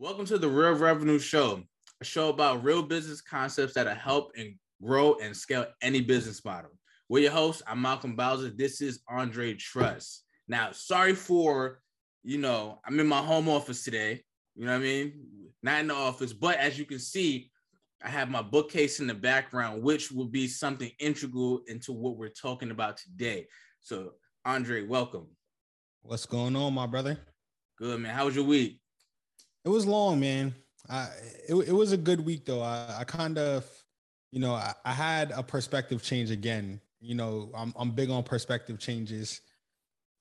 Welcome to the Real Revenue Show, a show about real business concepts that will help and grow and scale any business model. We're your host. I'm Malcom Bowser. This is Andre Truss. Now, sorry for, you know, I'm in my home office today. You know what I mean? Not in the office, but as you can see, I have my bookcase in the background, which will be something integral into what we're talking about today. So, Andre, welcome. What's going on, my brother? Good, man. How was your week? It was long, man. I it, it was a good week though. I, I kind of, you know, I, I had a perspective change again. You know, I'm I'm big on perspective changes.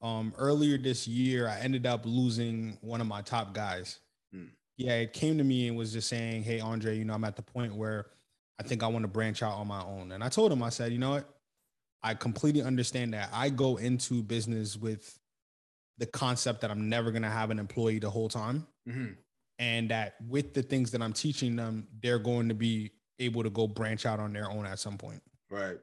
Um, earlier this year, I ended up losing one of my top guys. Hmm. Yeah, it came to me and was just saying, "Hey, Andre, you know, I'm at the point where I think I want to branch out on my own." And I told him, I said, "You know what? I completely understand that. I go into business with the concept that I'm never gonna have an employee the whole time." Mm-hmm and that with the things that I'm teaching them, they're going to be able to go branch out on their own at some point. Right.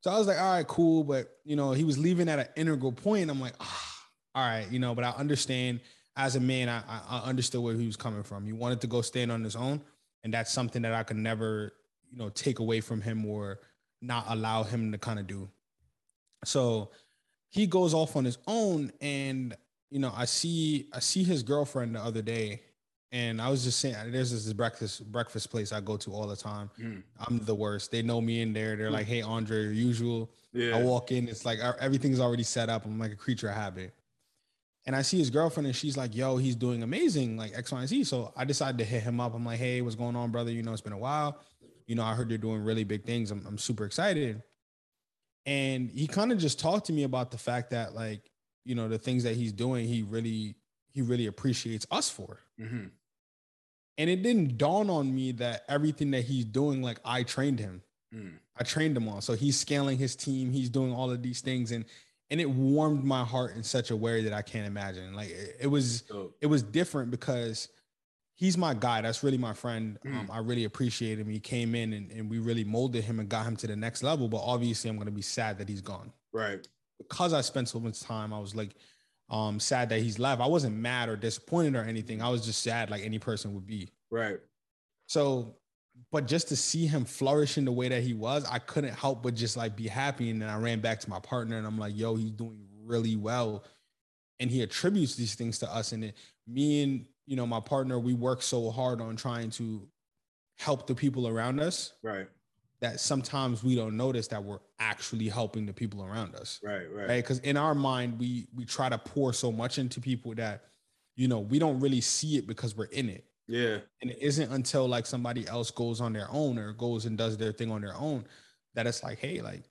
So I was like, all right, cool. But you know, he was leaving at an integral point. I'm like, ah, all right, you know, but I understand as a man, I, I understood where he was coming from. He wanted to go stand on his own. And that's something that I could never, you know, take away from him or not allow him to kind of do. So he goes off on his own and you know, I see I see his girlfriend the other day and I was just saying, there's this breakfast breakfast place I go to all the time. Mm. I'm the worst. They know me in there. They're mm. like, "Hey, Andre, your usual." Yeah. I walk in, it's like everything's already set up. I'm like a creature of habit. And I see his girlfriend, and she's like, "Yo, he's doing amazing, like X, Y, and Z." So I decided to hit him up. I'm like, "Hey, what's going on, brother? You know, it's been a while. You know, I heard you're doing really big things. I'm, I'm super excited." And he kind of just talked to me about the fact that, like, you know, the things that he's doing, he really, he really appreciates us for. Mm-hmm and it didn't dawn on me that everything that he's doing, like I trained him. Mm. I trained him on. So he's scaling his team. He's doing all of these things, and and it warmed my heart in such a way that I can't imagine. Like it, it was, oh. it was different because he's my guy. That's really my friend. Mm. Um, I really appreciate him. He came in and, and we really molded him and got him to the next level. But obviously, I'm gonna be sad that he's gone. Right. Because I spent so much time, I was like, um sad that he's left. I wasn't mad or disappointed or anything. I was just sad like any person would be. Right. So, but just to see him flourishing the way that he was, I couldn't help but just like be happy. And then I ran back to my partner and I'm like, yo, he's doing really well. And he attributes these things to us. And it, me and you know, my partner, we work so hard on trying to help the people around us. Right that sometimes we don't notice that we're actually helping the people around us. Right, right. Right. Because in our mind, we we try to pour so much into people that, you know, we don't really see it because we're in it. Yeah. And it isn't until like somebody else goes on their own or goes and does their thing on their own that it's like, hey, like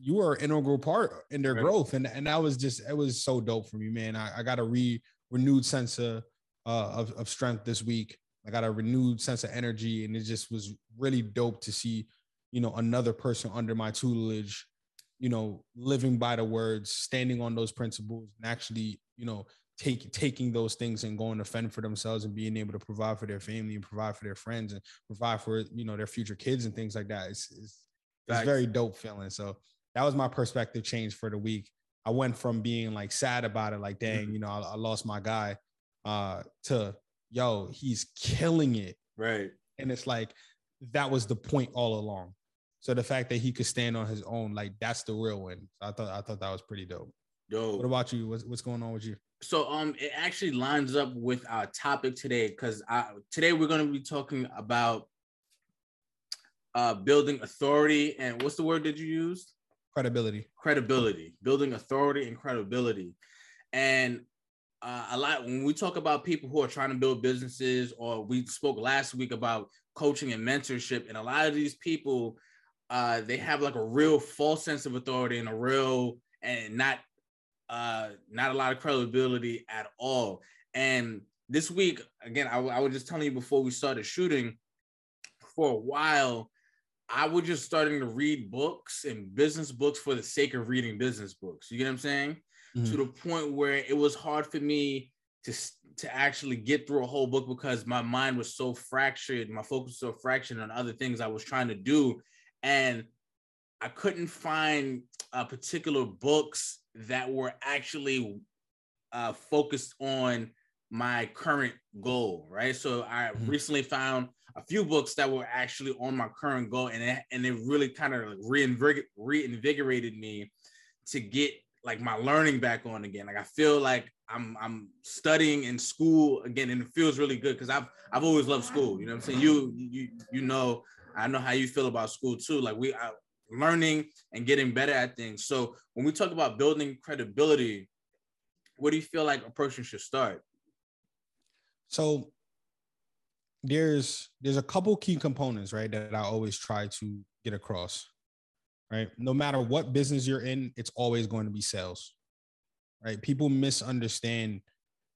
you are an integral part in their right. growth. And and that was just it was so dope for me, man. I, I got a re renewed sense of uh of, of strength this week. I got a renewed sense of energy, and it just was really dope to see, you know, another person under my tutelage, you know, living by the words, standing on those principles, and actually, you know, take, taking those things and going to fend for themselves and being able to provide for their family and provide for their friends and provide for you know their future kids and things like that. It's it's, it's very dope feeling. So that was my perspective change for the week. I went from being like sad about it, like dang, mm-hmm. you know, I, I lost my guy, uh, to yo, he's killing it. Right. And it's like that was the point all along. So the fact that he could stand on his own, like that's the real win. So I thought I thought that was pretty dope. Dope. What about you? What's what's going on with you? So um it actually lines up with our topic today because I today we're gonna be talking about uh building authority and what's the word that you used? Credibility. Credibility. Building authority and credibility. And uh, a lot when we talk about people who are trying to build businesses, or we spoke last week about coaching and mentorship, and a lot of these people, uh, they have like a real false sense of authority and a real and not uh, not a lot of credibility at all. And this week, again, I, I was just telling you before we started shooting, for a while, I was just starting to read books and business books for the sake of reading business books. You get what I'm saying? Mm-hmm. to the point where it was hard for me to to actually get through a whole book because my mind was so fractured, my focus was so fractured on other things I was trying to do, and I couldn't find uh, particular books that were actually uh, focused on my current goal, right? So I Mhm. recently found a few books that were actually on my current goal, and it, and it really kind of reinvig- reinvigorated me to get like my learning back on again. Like I feel like I'm I'm studying in school again, and it feels really good because I've I've always loved school. You know what I'm saying? You you you know I know how you feel about school too. Like we are learning and getting better at things. So when we talk about building credibility, where do you feel like a person should start? So there's there's a couple key components, right, that I always try to get across. Right? No matter what business you're in, it's always going to be sales. Right? People misunderstand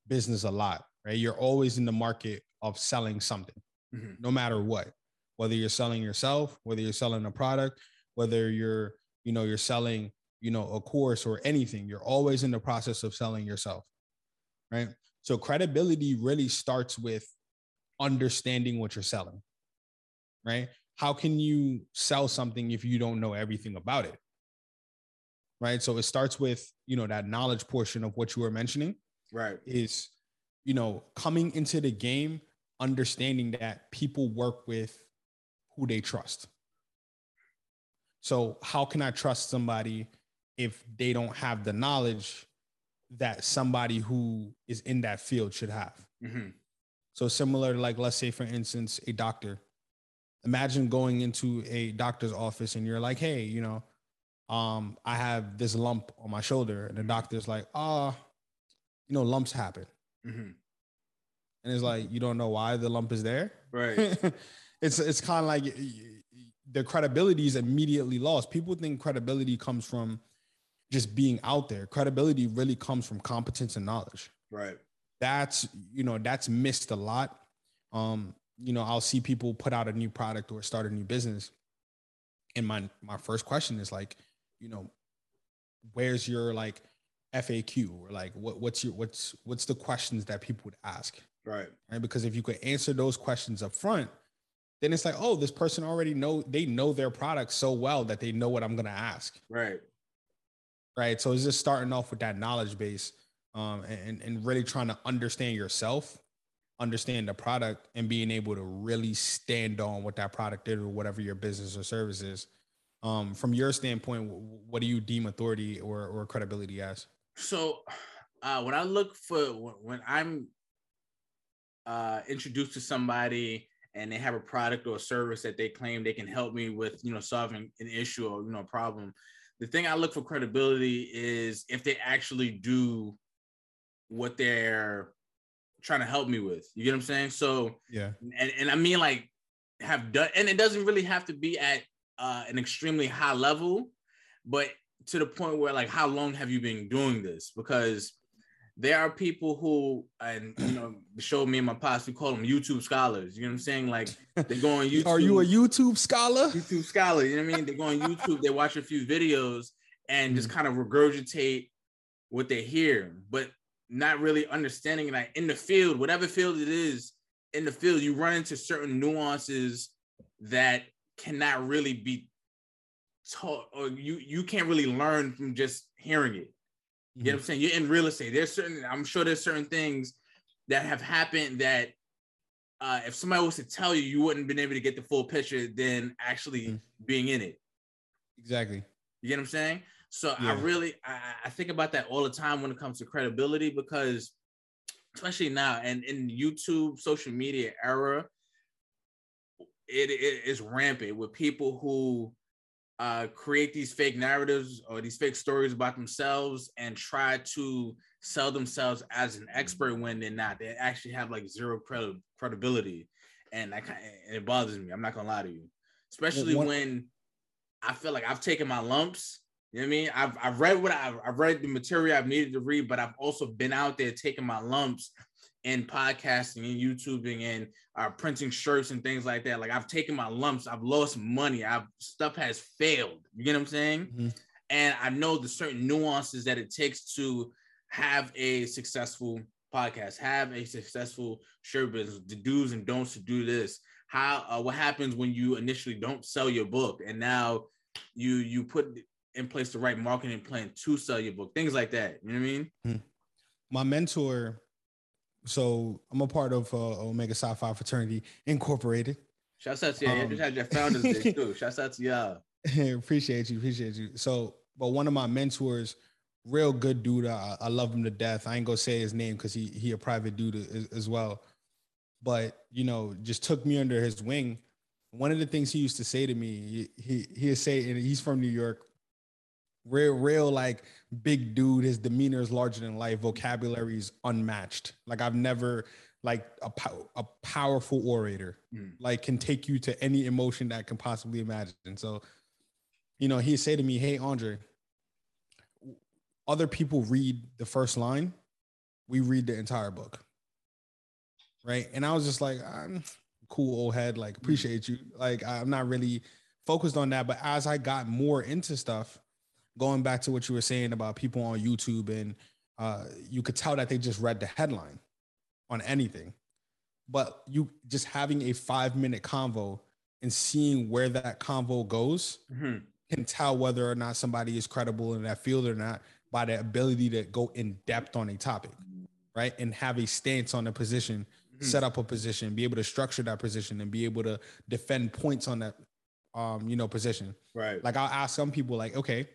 business a lot, right? You're always in the market of selling something, Mhm. no matter what. Whether you're selling yourself, whether you're selling a product, whether you're, you know, you're selling, you know, a course or anything, you're always in the process of selling yourself. Right? So credibility really starts with understanding what you're selling, right? How can you sell something if you don't know everything about it? Right. So it starts with, you know, that knowledge portion of what you were mentioning Right. is, you know, coming into the game, understanding that people work with who they trust. So how can I trust somebody if they don't have the knowledge that somebody who is in that field should have? hmm So similar, to like let's say for instance, a doctor. Imagine going into a doctor's office and you're like, hey, you know, um, I have this lump on my shoulder, and the doctor's like, ah, you know, lumps happen, hmm and it's like you don't know why the lump is there. Right. it's it's kind of like the credibility is immediately lost. People think credibility comes from just being out there. Credibility really comes from competence and knowledge. right. that's you know that's missed a lot um you know i'll see people put out a new product or start a new business and my my first question is like you know where's your like faq or like what, what's your what's what's the questions that people would ask Right. right because if you could answer those questions up front then it's like oh this person already know they know their product so well that they know what i'm going to ask Right. right? So it's just starting off with that knowledge base, um, and and really trying to understand yourself, understand the product, and being able to really stand on what that product is or whatever your business or service is. Um, from your standpoint, what do you deem authority or or credibility as? So, uh, when I look for when, when I'm uh, introduced to somebody and they have a product or a service that they claim they can help me with, you know, solving an issue or you know a problem, the thing I look for credibility is if they actually do what they're trying to help me with. You get what I'm saying? So, Yeah, and, and I mean like have done, and it doesn't really have to be at uh, an extremely high level, but to the point where like how long have you been doing this? Because there are people who, and you know, the show me and my pops, we call them YouTube scholars. You know what I'm saying? Like they go on YouTube. Are you a YouTube scholar? YouTube scholar? You know what I mean? They go on YouTube, they watch a few videos, and just kind of regurgitate what they hear, but not really understanding like in the field, whatever field it is, in the field, you run into certain nuances that cannot really be taught, or you you can't really learn from just hearing it. You know what I'm saying? You're in real estate. There's certain, I'm sure there's certain things that have happened that uh, if somebody was to tell you, you wouldn't have been able to get the full picture than actually Mhm. being in it. Exactly. You get what I'm saying? So I really I, I think about that all the time when it comes to credibility because especially now and in YouTube social media era, it, it is rampant with people who uh, create these fake narratives or these fake stories about themselves and try to sell themselves as an expert when they're not. They actually have like zero credi- credibility, and that kind it bothers me. I'm not gonna lie to you, especially when I feel like I've taken my lumps. You know what I mean? I've I've read what I've, I've read the material I've needed to read, but I've also been out there taking my lumps in podcasting and YouTubing and uh, printing shirts and things like that. Like I've taken my lumps, I've lost money, I've stuff has failed. You get what I'm saying? Mhm. And I know the certain nuances that it takes to have a successful podcast, have a successful shirt business, the do's and don'ts to do this. How uh, what happens when you initially don't sell your book and now you you put in place the right marketing plan to sell your book, things like that. You know what I mean? my mentor so I'm a part of uh, Omega Psi Phi Fraternity Incorporated. Shouts out to you. Um, you just had your founders day too. Shouts out to y'all. appreciate you. Appreciate you. So, but one of my mentors, real good dude. I, I love him to death. I ain't gonna say his name because he he a private dude as, as well. But you know, just took me under his wing. One of the things he used to say to me, he he he'd say, and he's from New York, real real like big dude. His demeanor is larger than life. Vocabulary is unmatched. Like I've never like a, a powerful orator, mm. like can take you to any emotion that can possibly imagine. So, you know, he'd say to me, Hey, Andre, other people read the first line, we read the entire book. Right. And I was just like, I'm cool, old head, like, mm. appreciate you. Like, I'm not really focused on that. But as I got more into stuff, going back to what you were saying about people on YouTube, and uh, you could tell that they just read the headline on anything. But you just having a five minute convo and seeing where that convo goes mm-hmm. can tell whether or not somebody is credible in that field or not by the ability to go in depth on a topic, right? And have a stance on a position, mm-hmm. set up a position, be able to structure that position and be able to defend points on that um, you know, position. Right. Like I'll ask some people like, okay,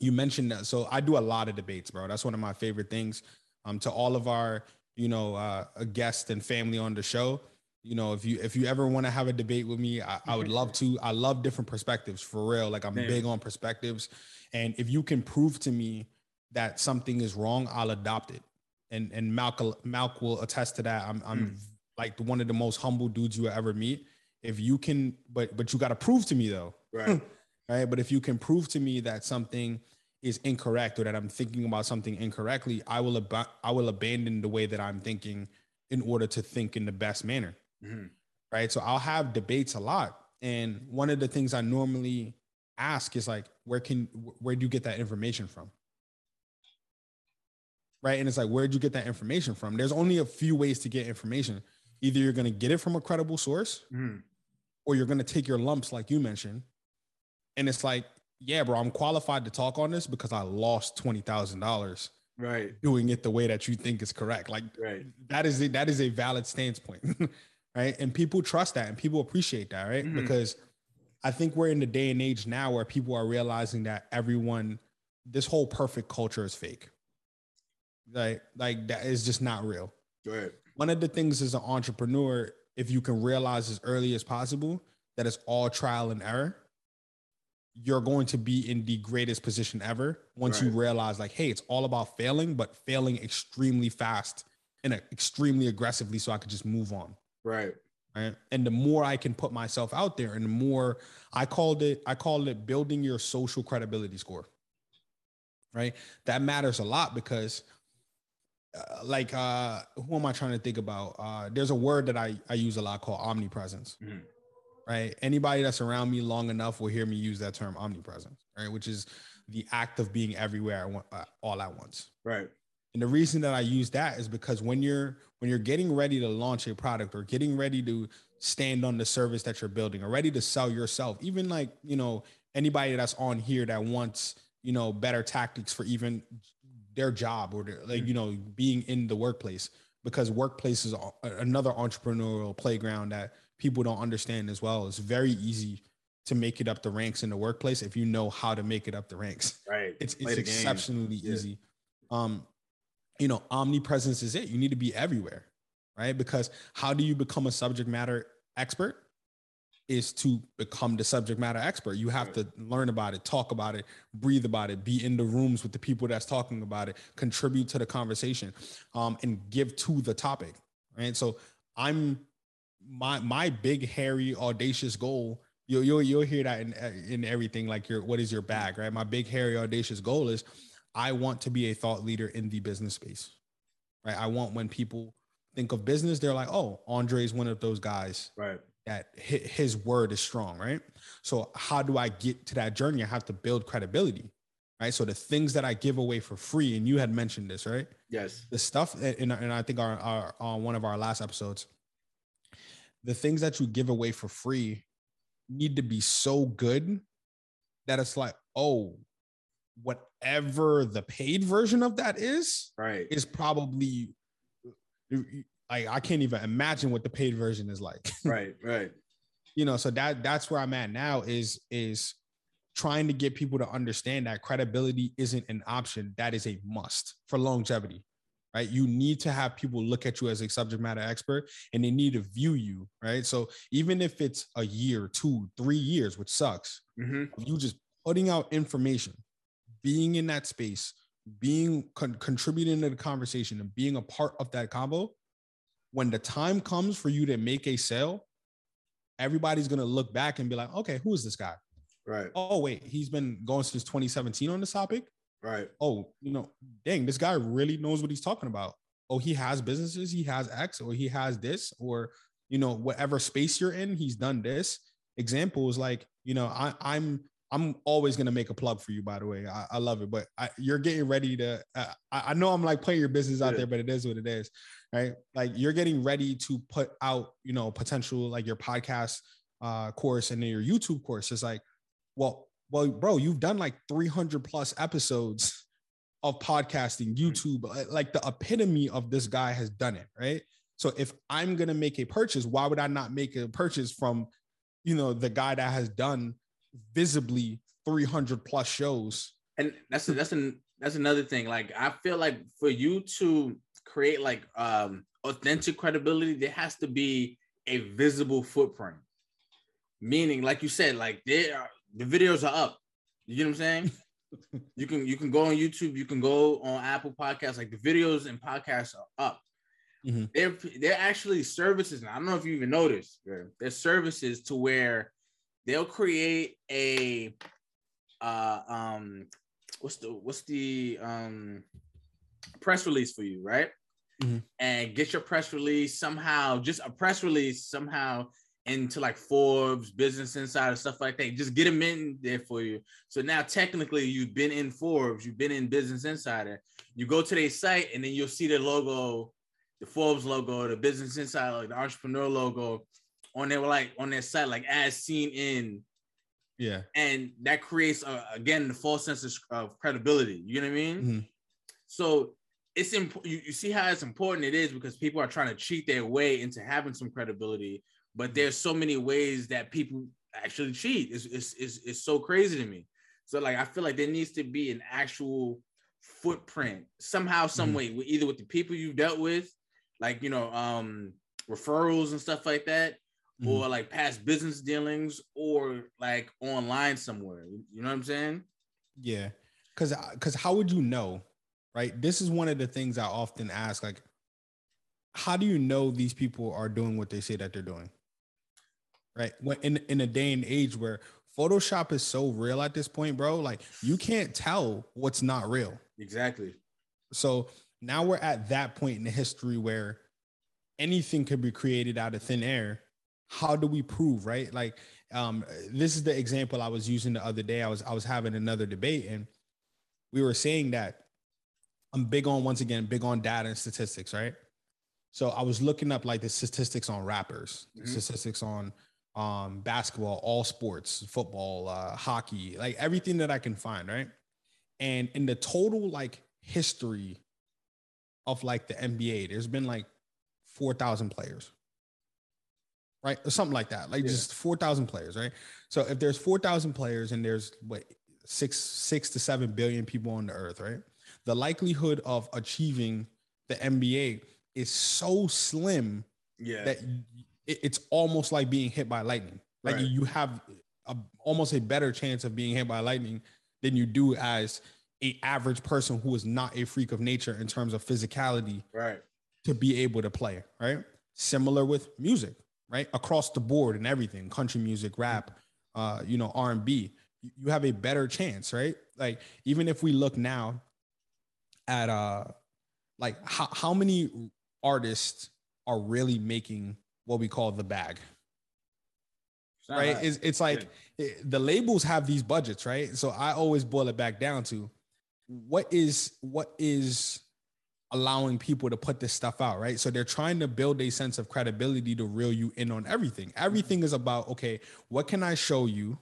you mentioned that. So I do a lot of debates, bro. That's one of my favorite things. Um, to all of our you know, uh, a guest and family on the show. You know, if you if you ever want to have a debate with me, I, I, would love to. I love different perspectives for real. Like I'm big on perspectives, and if you can prove to me that something is wrong, I'll adopt it. And and Malcom Malk will attest to that. I'm I'm mm. like one of the most humble dudes you will ever meet. If you can, but but you got to prove to me though, right? right. But if you can prove to me that something is incorrect or that I'm thinking about something incorrectly, I will ab- I will abandon the way that I'm thinking in order to think in the best manner. Mm-hmm. Right. So I'll have debates a lot. And one of the things I normally ask is like, where can where do you get that information from? Right. And it's like, where'd you get that information from? There's only a few ways to get information. Either you're gonna get it from a credible source, mm-hmm. or you're gonna take your lumps, like you mentioned. And it's like yeah, bro, I'm qualified to talk on this because I lost twenty thousand dollars right doing it the way that you think is correct. Like right. that is a, that is a valid stance point, right? And people trust that and people appreciate that, right? Mm-hmm. Because I think we're in the day and age now where people are realizing that everyone, this whole perfect culture is fake. Like, like that is just not real. Right. One of the things as an entrepreneur, if you can realize as early as possible that it's all trial and error, you're going to be in the greatest position ever once right. you realize like hey it's all about failing but failing extremely fast and extremely aggressively so i could just move on. Right. Right? And the more i can put myself out there and the more i called it i called it building your social credibility score. Right? That matters a lot because uh, like uh who am i trying to think about? Uh there's a word that i i use a lot called omnipresence. Mm-hmm right? Anybody that's around me long enough will hear me use that term omnipresence, right? Which is the act of being everywhere uh, all at once. Right. And the reason that I use that is because when you're when you're getting ready to launch a product or getting ready to stand on the service that you're building or ready to sell yourself, even like, you know, anybody that's on here that wants, you know, better tactics for even their job or their, like, you know, being in the workplace because workplace is another entrepreneurial playground that people don't understand as well. It's very easy to make it up the ranks in the workplace if you know how to make it up the ranks. Right. It's, it's exceptionally yeah. easy. Um, you know, omnipresence is it. You need to be everywhere, right? Because how do you become a subject matter expert? Is to become the subject matter expert. You have right. to learn about it, talk about it, breathe about it, be in the rooms with the people that's talking about it, contribute to the conversation, um, and give to the topic. Right. So I'm my my big hairy audacious goal you'll you'll, you'll hear that in in everything like your what is your bag right? My big hairy audacious goal is i want to be a thought leader in the business space right? I want when people think of business they're like oh andre is one of those guys right. that his word is strong right? So how do i get to that journey? I have to build credibility right? So the things that i give away for free and you had mentioned this right? Yes. The stuff and, and i think our, our on one of our last episodes the things that you give away for free need to be so good that it's like, oh, whatever the paid version of that is, right, is probably like I can't even imagine what the paid version is like. right, right. You know, so that that's where I'm at now is is trying to get people to understand that credibility isn't an option, that is a must for longevity. Right. You need to have people look at you as a subject matter expert and they need to view you. Right. So even if it's a year, two, three years, which sucks, mm-hmm. you just putting out information, being in that space, being con- contributing to the conversation and being a part of that combo, when the time comes for you to make a sale, everybody's gonna look back and be like, okay, who is this guy? Right. Oh, wait, he's been going since 2017 on this topic. Right. Oh, you know, dang, this guy really knows what he's talking about. Oh, he has businesses, he has X, or he has this, or you know, whatever space you're in, he's done this. Examples like, you know, I, I'm I'm always gonna make a plug for you, by the way. I, I love it, but I, you're getting ready to. Uh, I, I, know I'm like putting your business out yeah. there, but it is what it is, right? Like you're getting ready to put out, you know, potential like your podcast uh, course and then your YouTube course. It's like, well, well, bro, you've done like 300 plus episodes of podcasting, hmm. YouTube, uh, like the epitome of this guy has done it, right? So if I'm gonna make a purchase, why would I not make a purchase from, you know, the guy that has done visibly 300 plus shows. And that's a, that's an that's another thing. Like I feel like for you to create like um authentic credibility, there has to be a visible footprint. Meaning, like you said, like they are the videos are up. You get what I'm saying? you can you can go on YouTube, you can go on Apple Podcasts. Like the videos and podcasts are up. Mm-hmm. They're they're actually services. And I don't know if you even noticed. They're services to where they'll create a uh um what's the what's the um press release for you, right? Mm-hmm. And get your press release somehow, just a press release somehow into like Forbes, Business Insider, stuff like that. Just get them in there for you. So now technically you've been in Forbes, you've been in Business Insider. You go to their site and then you'll see the logo, the Forbes logo, the Business Insider, like the entrepreneur logo, on their like on their site, like as seen in. Yeah. And that creates uh, again the false sense of, credibility. You know what I mean? Mm-hmm. So it's important. You, you see how it's important it is because people are trying to cheat their way into having some credibility, but mm-hmm. there's so many ways that people actually cheat. It's, it's, it's, it's so crazy to me. So like I feel like there needs to be an actual footprint somehow, some mm-hmm. way, either with the people you've dealt with, like you know, um, referrals and stuff like that, mm-hmm. or like past business dealings or like online somewhere. You know what I'm saying? Yeah. Cause cause how would you know? Right. This is one of the things I often ask, like, how do you know these people are doing what they say that they're doing? Right. When in, in a day and age where Photoshop is so real at this point, bro, like you can't tell what's not real. Exactly. So now we're at that point in the history where anything could be created out of thin air how do we prove right like um this is the example i was using the other day i was i was having another debate and we were saying that i'm big on once again big on data and statistics right so i was looking up like the statistics on rappers mm-hmm. statistics on um basketball all sports football uh hockey like everything that i can find right and in the total like history of like the nba there's been like 4000 players right? Or something like that, like yeah. just 4,000 players, right? So if there's 4,000 players and there's what six, six to seven billion people on the earth, right? The likelihood of achieving the NBA is so slim yeah. that it's almost like being hit by lightning. Like right. you have a, almost a better chance of being hit by lightning than you do as a average person who is not a freak of nature in terms of physicality right to be able to play right similar with music right? Across the board and everything, country music, rap, uh, you know, R&B, you have a better chance, right? Like even if we look now at uh like how, how many artists are really making what we call the bag? Right? It's, it's like it, the labels have these budgets, right? So I always boil it back down to what is what is allowing people to put this stuff out, right? So they're trying to build a sense of credibility to reel you in on everything. Everything is about, okay, what can I show you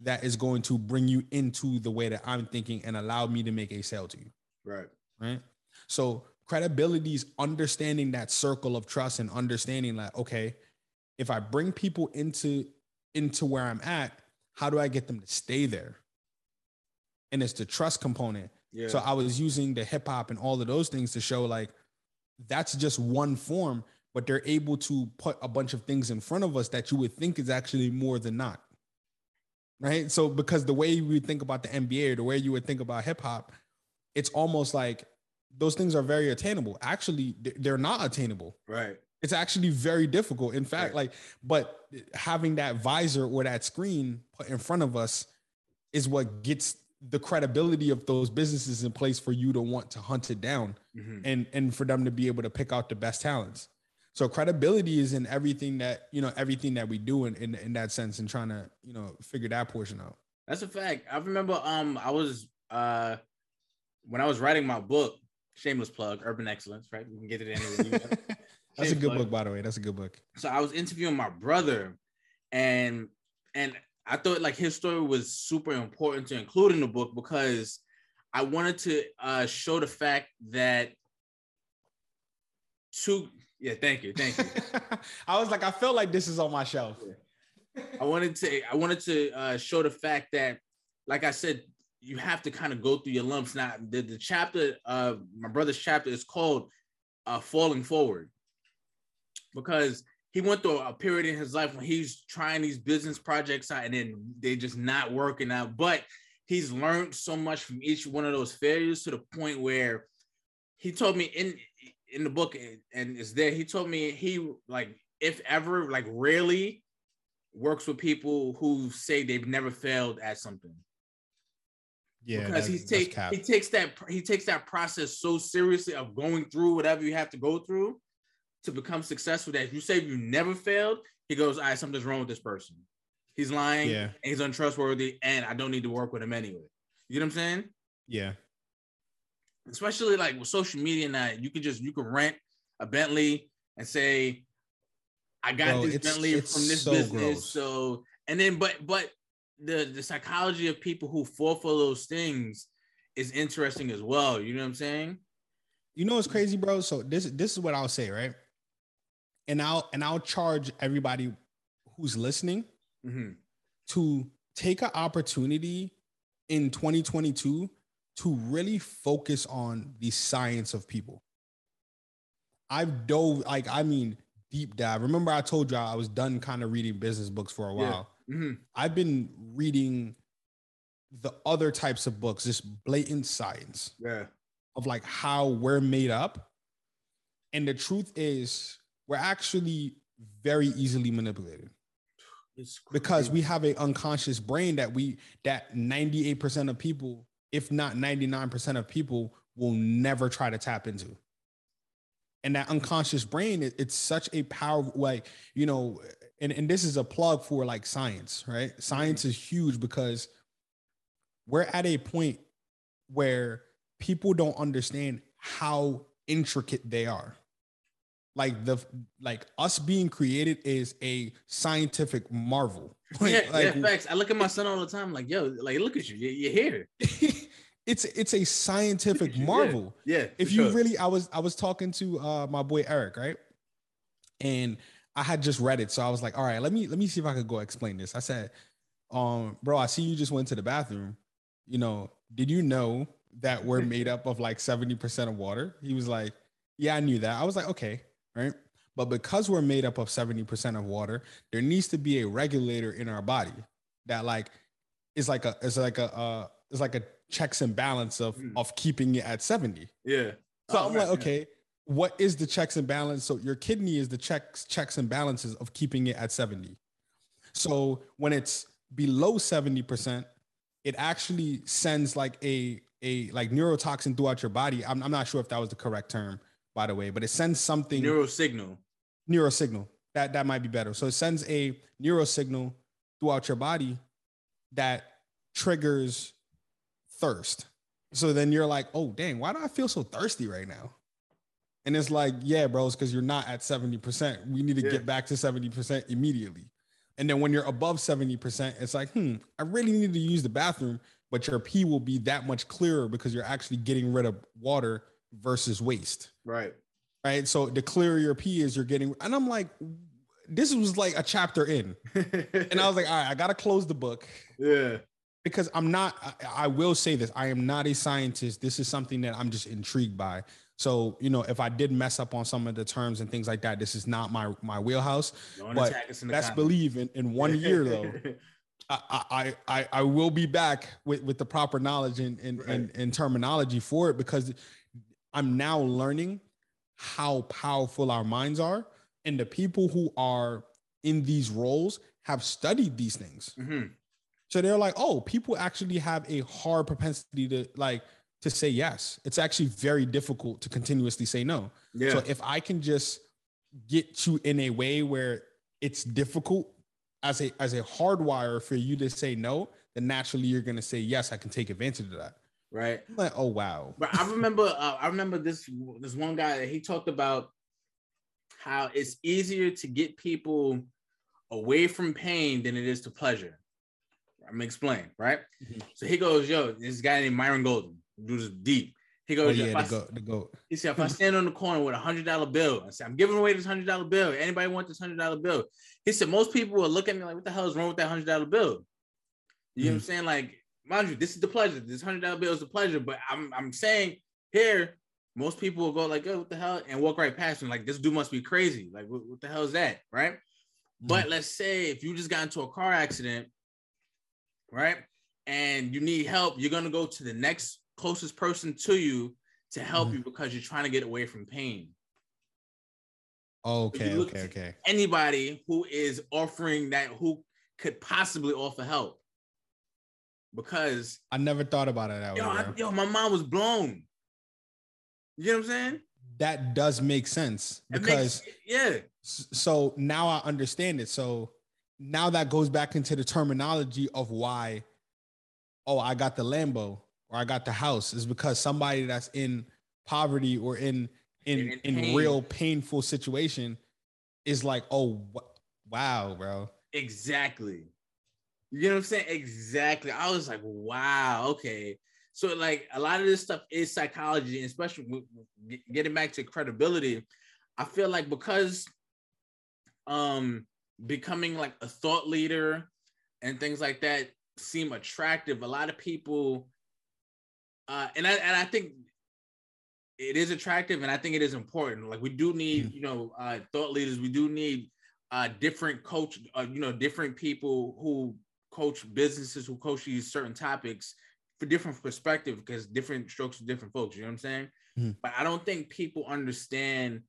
that is going to bring you into the way that I'm thinking and allow me to make a sale to you? Right. Right. So credibility is understanding that circle of trust and understanding that okay, if I bring people into into where I'm at, how do I get them to stay there? And it's the trust component. Yeah. So I was using the hip hop and all of those things to show like that's just one form, but they're able to put a bunch of things in front of us that you would think is actually more than not. Right. So because the way we think about the NBA or the way you would think about hip hop, it's almost like those things are very attainable. Actually, they're not attainable. Right. It's actually very difficult. In fact, right. like, but having that visor or that screen put in front of us is what gets the credibility of those businesses in place for you to want to hunt it down mm-hmm. and and for them to be able to pick out the best talents. So credibility is in everything that you know everything that we do in, in in that sense and trying to you know figure that portion out. That's a fact. I remember um I was uh when I was writing my book, shameless plug, Urban Excellence, right? We can get it in. That's a good plug. book, by the way. That's a good book. So I was interviewing my brother, and and I thought like his story was super important to include in the book because I wanted to uh, show the fact that two. Yeah, thank you, thank you. I was like, I felt like this is on my shelf. I wanted to, I wanted to uh, show the fact that, like I said, you have to kind of go through your lumps. Now, the, the chapter, uh, my brother's chapter is called uh, "Falling Forward," because he went through a period in his life when he's trying these business projects out and then they just not working out. But he's learned so much from each one of those failures to the point where he told me in in the book and it's there. He told me he like if ever like rarely works with people who say they've never failed at something. Yeah, because he takes he takes that he takes that process so seriously of going through whatever you have to go through to become successful that if you say you never failed, he goes, all right, something's wrong with this person. He's lying yeah. and he's untrustworthy, and I don't need to work with him anyway. You know what I'm saying? Yeah. Especially like with social media now, you can just you can rent a Bentley and say, I got Bro, this it's, Bentley it's from this so business. Gross. So and then but but the the psychology of people who fall for those things is interesting as well. You know what I'm saying? You know what's crazy, bro? So this this is what I'll say, right? and I'll and I'll charge everybody who's listening mm-hmm. to take an opportunity in 2022 to really focus on the science of people. I've dove like I mean deep dive. Remember I told you I was done kind of reading business books for a while. Mm-hmm. I've been reading the other types of books, just blatant science. Yeah. Of like how we're made up. And the truth is we're actually very easily manipulated because we have an unconscious brain that we that 98% of people if not 99% of people will never try to tap into and that unconscious brain it, it's such a power like you know and, and this is a plug for like science right science is huge because we're at a point where people don't understand how intricate they are like the like us being created is a scientific marvel. Like, yeah, like, yeah, facts. I look at my son all the time, like, yo, like, look at you, you're here. it's it's a scientific marvel. Yeah. yeah if you sure. really, I was I was talking to uh my boy Eric, right? And I had just read it, so I was like, all right, let me let me see if I could go explain this. I said, um, bro, I see you just went to the bathroom. You know, did you know that we're made up of like 70% of water? He was like, Yeah, I knew that. I was like, okay right? But because we're made up of 70% of water, there needs to be a regulator in our body that like is like a is like a uh is like a checks and balance of mm. of keeping it at 70. Yeah. So oh, I'm like, okay, what is the checks and balance? So your kidney is the checks checks and balances of keeping it at 70. So when it's below 70%, it actually sends like a a like neurotoxin throughout your body. I'm, I'm not sure if that was the correct term, by the way, but it sends something neural signal. Neural signal. That that might be better. So it sends a neural signal throughout your body that triggers thirst. So then you're like, oh dang, why do I feel so thirsty right now? And it's like, yeah, bro, it's because you're not at 70%. We need to yeah. get back to 70% immediately. And then when you're above 70%, it's like, hmm, I really need to use the bathroom, but your pee will be that much clearer because you're actually getting rid of water versus waste. Right. Right. So the clearer your pee is, you're getting, and I'm like, this was like a chapter in. and I was like, all right, I gotta close the book. Yeah. Because I'm not, I, I will say this. I am not a scientist. This is something that I'm just intrigued by. So, you know, if I did mess up on some of the terms and things like that, this is not my my wheelhouse. Don't but Best comments. believe in, in one year though, I, I I I will be back with, with the proper knowledge and and, Right. and and terminology for it because I'm now learning how powerful our minds are, and the people who are in these roles have studied these things. Mhm. So they're like, oh, people actually have a hard propensity to like to say yes. It's actually very difficult to continuously say no. Yeah. So if I can just get you in a way where it's difficult as a as a hardwire for you to say no, then naturally you're gonna say yes. I can take advantage of that. right. I'm like, oh wow. But I remember, uh, I remember this this one guy that he talked about how it's easier to get people away from pain than it is to pleasure. I'm gonna explain, right? Mhm. So he goes, "Yo, this guy named Myron Golden, dude is deep." He Oh goes, "Yo, yeah, the goat, the goat. He said, if I stand on the corner with a hundred dollar bill I say, I'm giving away this hundred dollar bill, anybody want this hundred dollar bill? He said, most people will look at me like, what the hell is wrong with that hundred dollar bill? You know what I'm hmm. saying? Like, mind you, this is the pleasure. This hundred dollar bill is the pleasure, but I'm I'm saying here, most people will go like, oh, what the hell, and walk right past me. Like, this dude must be crazy. Like, what, what the hell is that? Right. Hmm. But let's say if you just got into a car accident, right, and you need help, you're gonna go to the next closest person to you to help Mhm. you because you're trying to get away from pain. Okay, okay, okay. Anybody who is offering that, who could possibly offer help, because I never thought about it that way. yo, I, yo, my mind was blown. You know what I'm saying? that does make sense because makes, yeah, so now I understand it. So now that goes back into the terminology of why, oh, I got the Lambo or I got the house is because somebody that's in poverty or in in In in, real painful situation is like, oh, wh- wow, bro. Exactly. You know what I'm saying? Exactly. I was like, wow, okay. So like a lot of this stuff is psychology, and especially getting back to credibility. I feel like because um becoming like a thought leader and things like that seem attractive, a lot of people uh and I and I think it is attractive and I think it is important. Like we do need, you know, uh thought leaders, we do need uh different coach uh, you know different people who coach businesses who coach these certain topics for different perspective because different strokes for different folks you know what i'm saying Mhm. but i don't think people understand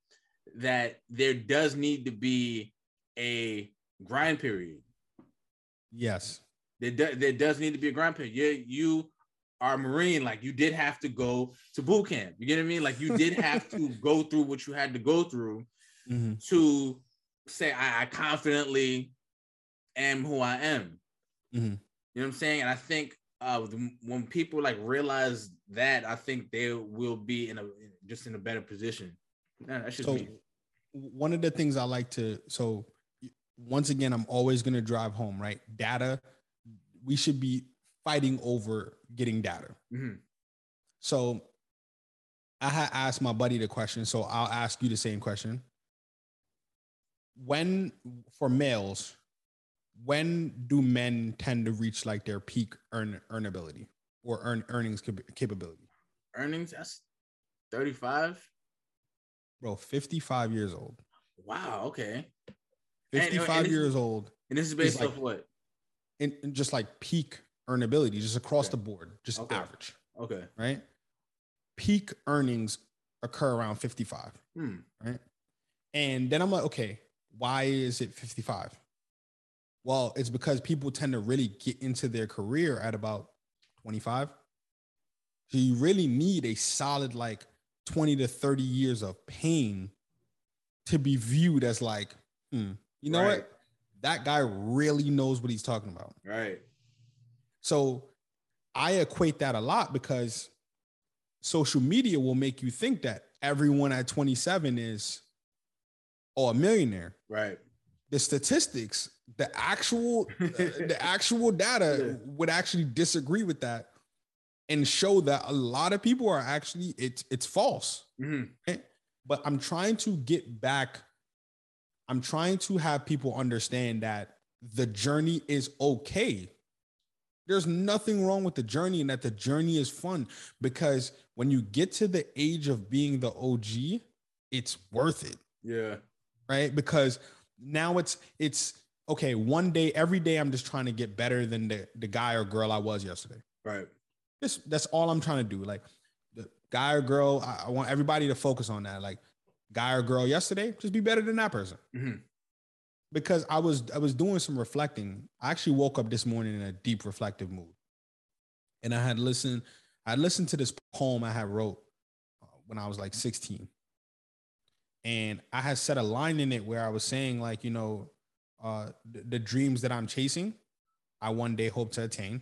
that there does need to be a grind period Yes. there, do, there does need to be a grind period you, you are a marine like you did have to go to boot camp you get what i mean like you did have to go through what you had to go through Mhm. to say I, I confidently am who I am. Mhm. You know what I'm saying? And I think uh, when people like realize that, I think they will be in a just in a better position. Yeah, that's just So me. one of the things I like to so once again, I'm always gonna drive home, right? Data, we should be fighting over getting data. Mhm. So I had asked my buddy the question, so I'll ask you the same question. When for males, when do men tend to reach like their peak earn earnability or earn earnings capability? Earnings, that's 35. Bro, 55 years old. Wow, okay. And- and 55 this- years old And this is based like- off what? and, and just like peak earnability, just across Okay. the board, just Okay. average, Okay. right? Peak earnings occur around 55. Hmm. right? And then I'm like, okay, why is it 55? Well, it's because people tend to really get into their career at about 25. So you really need a solid like 20 to 30 years of pain to be viewed as like, hmm, you know Right. what? That guy really knows what he's talking about. Right. So I equate that a lot because social media will make you think that everyone at 27 is oh, a millionaire. Right. The statistics, the actual the actual data Yeah. would actually disagree with that. and show that a lot of people are actually it's it's false. Mhm. Okay? But I'm trying to get back. I'm trying to have people understand that the journey is okay. There's nothing wrong with the journey and that the journey is fun because when you get to the age of being the OG, it's worth it Yeah. right because now it's it's okay one day every day i'm just trying to get better than the, the guy or girl i was yesterday Right. this that's all i'm trying to do like the guy or girl I, I want everybody to focus on that like guy or girl yesterday just be better than that person Mhm. Because i was i was doing some reflecting. I actually woke up this morning in a deep reflective mood. And i had listened i listened to this poem i had wrote uh, when i was like 16 and i had set a line in it where i was saying like you know uh the, the dreams that i'm chasing i one day hope to attain.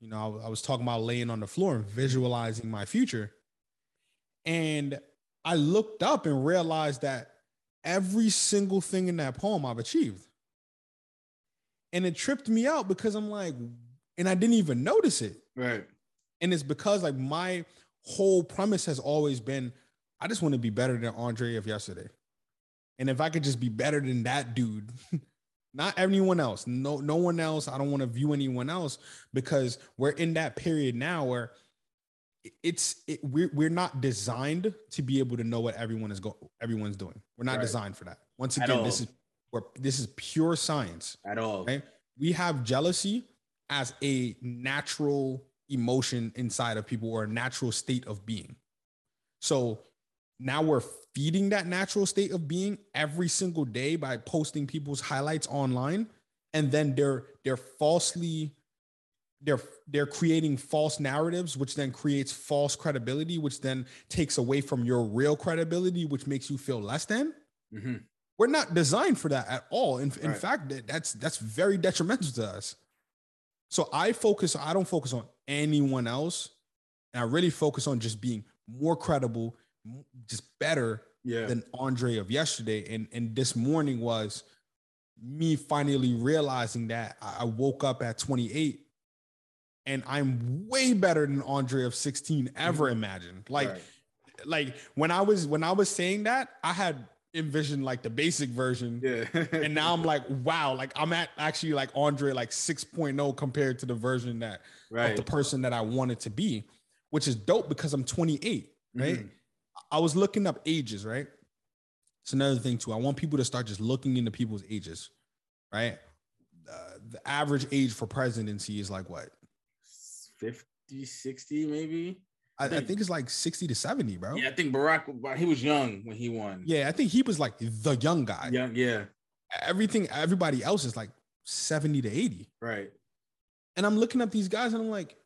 You know I was talking about laying on the floor and visualizing my future. And i looked up and realized that every single thing in that poem i've achieved and it tripped me out because i'm like and i didn't even notice it Right. and it's because like my whole premise has always been I just want to be better than Andre of yesterday. And if I could just be better than that dude, not anyone else, no, no one else. I don't want to view anyone else because we're in that period now where it's it, we're we're not designed to be able to know what everyone is go everyone's doing. We're not Right. designed for that. Once again, this is where this is pure science At all. right? We have jealousy as a natural emotion inside of people or a natural state of being. So now we're feeding that natural state of being every single day by posting people's highlights online and then they're they're falsely they're they're creating false narratives which then creates false credibility which then takes away from your real credibility which makes you feel less than hmm we're not designed for that at all. In, in Right. fact, that's that's very detrimental to us. So I focus. I don't focus on anyone else, and I really focus on just being more credible, just better Yeah. than Andre of yesterday. And and this morning was me finally realizing that I woke up at 28 and I'm way better than Andre of 16 ever imagined. Like Right. like when I was when I was saying that, I had envisioned like the basic version. yeah. And now I'm like, wow, like I'm at actually like Andre like 6.0 compared to the version that of right. the person that I wanted to be, which is dope because I'm 28, right? Mhm. I was looking up ages, right? It's another thing too. I want people to start just looking into people's ages, right? Uh, the average age for presidency is like what? 50, 60 maybe. I, I think- think it's like 60 to 70, bro. Yeah, I think Barack he was young when he won. Yeah, I think he was like the young guy. Young, yeah. Everything, everybody else is like 70 to 80. Right. And I'm looking up these guys and I'm like,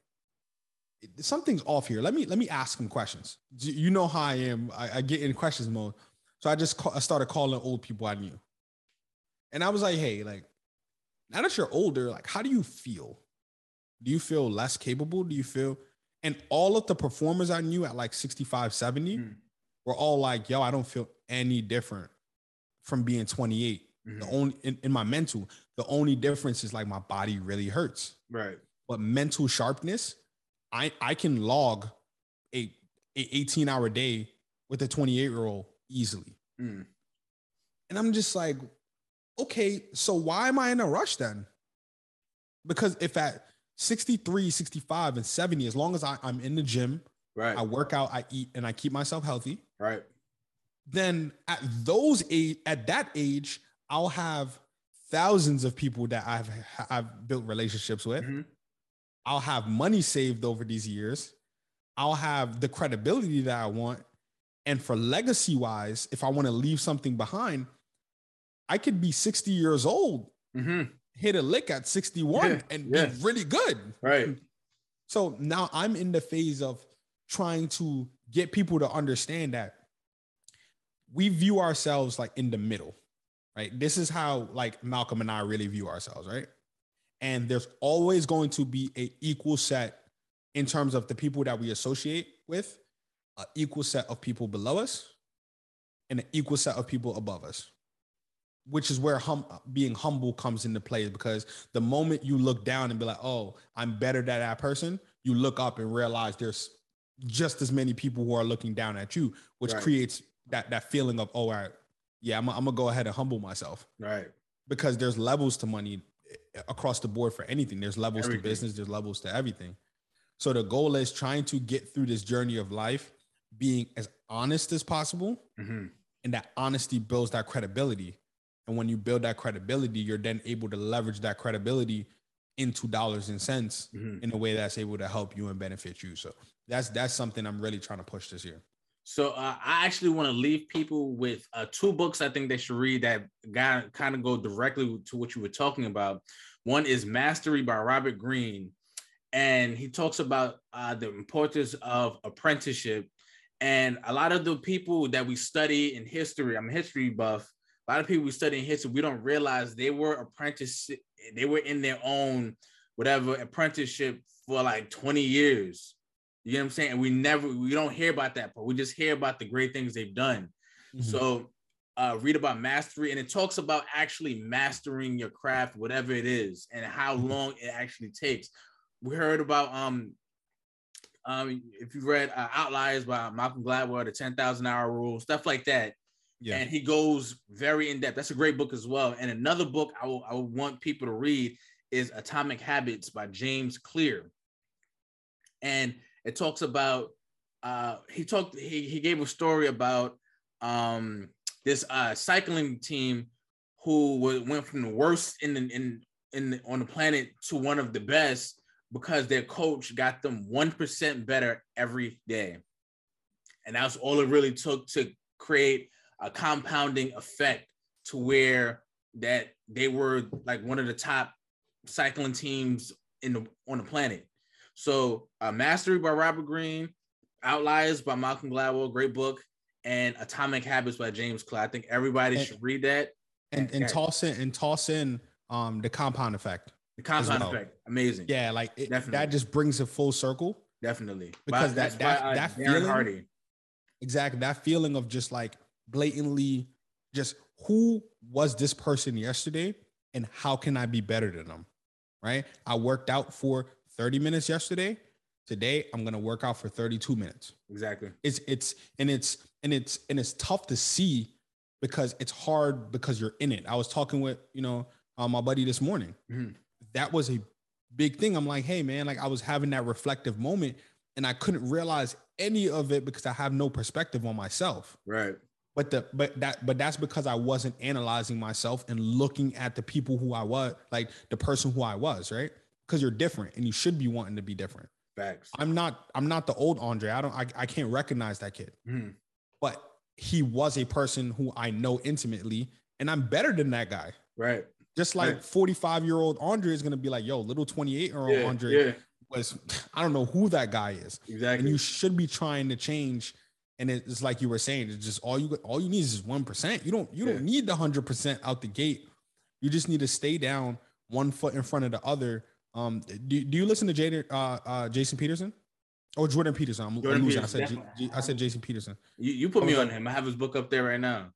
something's off here. Let me let me ask them questions. You you know how I am. I, I get in questions mode. So I just call, I started calling old people I knew. And I was like, hey, like, now that you're older, like, how do you feel? Do you feel less capable? Do you feel and all of the performers I knew at like 65, 70 Mm. were all like, yo, I don't feel any different from being 28. The Mhm. only in, in my mental, the only difference is like my body really hurts. Right. But mental sharpness, I I can log a, a 18 hour day with a 28 year old easily. Mm. And I'm just like, okay, so why am I in a rush then? Because if at 63, 65, and 70, as long as I, I'm in the gym, Right. I work out, I eat, and I keep myself healthy, right. then at those age, at that age, I'll have thousands of people that I've I've built relationships with. Mhm. I'll have money saved over these years. I'll have the credibility that I want. And for legacy wise, if I want to leave something behind, I could be 60 years old, Mhm. Hit a lick at 61 Yeah, and yeah. be really good. Right. So now I'm in the phase of trying to get people to understand that we view ourselves like in the middle, right? This is how like Malcom and I really view ourselves, right? And there's always going to be a equal set in terms of the people that we associate with, an equal set of people below us, and an equal set of people above us. Which is where hum- being humble comes into play because the moment you look down and be like, "Oh, I'm better than that person," you look up and realize there's just as many people who are looking down at you, which Right. creates that that feeling of, oh, right, yeah, I'm, I'm gonna go ahead and humble myself Right. because there's levels to money eh, across the board for anything. There's levels Everything. to business, there's levels to everything. So the goal is trying to get through this journey of life being as honest as possible, hmm and that honesty builds that credibility. And when you build that credibility, you're then able to leverage that credibility into dollars and cents hmm in a way that's able to help you and benefit you. So that's that's something I'm really trying to push this year. So uh, I actually want to leave people with uh, two books I think they should read that got kind of go directly to what you were talking about. One is Mastery by Robert Greene, and he talks about uh, the importance of apprenticeship. And a lot of the people that we study in history, I'm a history buff. A lot of people we study in history, we don't realize they were apprentice, they were in their own whatever apprenticeship for like 20 years. You know what I'm saying? And we never, we don't hear about that part. We just hear about the great things they've done. So uh, read about mastery, and it talks about actually mastering your craft, whatever it is, and how long it actually takes. We heard about um, um, if you read uh, Outliers by Malcolm Gladwell, the ten thousand hour rule, stuff like that. Yeah. And he goes very in depth. That's a great book as well. And another book I will, I would want people to read is Atomic Habits by James Clear. And it talks about uh he talked he, he gave a story about um this uh cycling team who went from the worst in the, in in the, on the planet to one of the best because their coach got them 1% better every day. And that's all it really took to create a compounding effect to where that they were like one of the top cycling teams in the on the planet. So, uh, Mastery by Robert Greene, Outliers by Malcolm Gladwell, great book, and Atomic Habits by James Clear. I think everybody And- should read that. and and toss in and toss in um the compound effect. The compound well. effect, amazing. Yeah, like it, that just brings it full circle. definitely. Because By- that- that- by, uh, that feeling- Hardy. Exactly. That feeling of just like blatantly just who was this person yesterday and how can I be better than them? Right? I worked out for 30 minutes yesterday. Today I'm going to work out for 32 minutes. Exactly. It's it's and it's and it's and it's tough to see because it's hard because you're in it. I was talking with, you know, uh, my buddy this morning. Mhm. That was a big thing. I'm like, hey man, like I was having that reflective moment and I couldn't realize any of it because I have no perspective on myself. Right. But the but that but that's because I wasn't analyzing myself and looking at the people who I was, like the person who I was, right? Because you're different and you should be wanting to be different. Facts. I'm not I'm not the old Andre. I don't I, I can't recognize that kid. Mhm. But he was a person who I know intimately and I'm better than that guy. Right. Just like Right. 45 year old Andre is gonna be like, yo, little 28 year old Yeah. Andre Yeah. was I don't know who that guy is. And Exactly. you should be trying to change. And it's like you were saying, it's just all you all you need is one percent. You don't you Yeah. don't need the hundred percent out the gate. You just need to stay down one foot in front of the other. Um, do, do you listen to Jaden, uh, uh, Jason Peterson or Jordan Peterson? I'm, Jordan losing. Peterson, I said J- J- I said Jason Peterson. you, you put me on him. I have his book up there right now.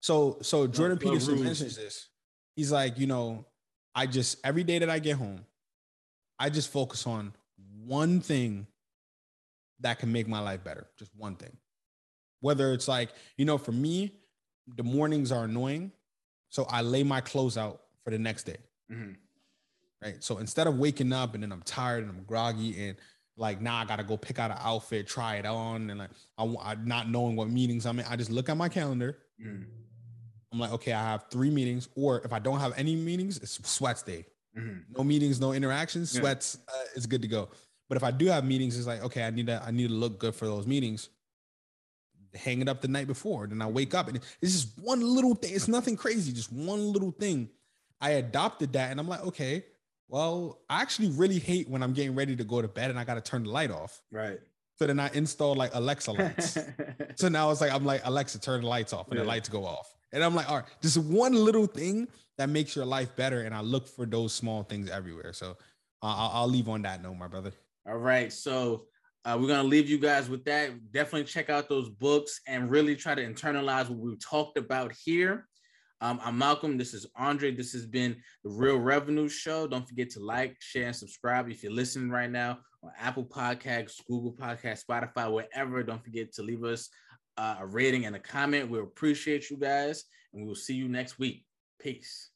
So so Jordan Peterson rules. mentions this. He's like, you know, I just every day that I get home, I just focus on one thing that can make my life better. Just one thing. Whether it's like, you know, for me, the mornings are annoying. So I lay my clothes out for the next day. Mhm. Right. So instead of waking up and then I'm tired and I'm groggy and like now I gotta go pick out an outfit, try it on, and like I, I not knowing what meetings I'm in, I just look at my calendar Mhm. I'm like, okay, I have three meetings, or if I don't have any meetings, it's sweats day. Mhm. No meetings, no interactions, Yeah. sweats, uh, it's good to go. But if I do have meetings, it's like, okay, I need to, I need to look good for those meetings. Hang it up the night before, then I wake up and it's just one little thing. It's nothing crazy, just one little thing. I adopted that, and I'm like, okay, well, I actually really hate when I'm getting ready to go to bed and I got to turn the light off. Right. So then I installed like Alexa lights. So now it's like I'm like Alexa, turn the lights off, and the lights go off. And I'm like, all right, just one little thing that makes your life better. And I look for those small things everywhere. So uh, I'll, I'll leave on that note, my brother. All right. So uh, we're gonna leave you guys with that. Definitely check out those books and really try to internalize what we've talked about here. Um, I'm Malcom. This is Andre. This has been the Real Revenue Show. Don't forget to like, share, and subscribe if you're listening right now on Apple Podcasts, Google Podcasts, Spotify, wherever. Don't forget to leave us uh, a rating and a comment. We appreciate you guys, and we will see you next week. Peace.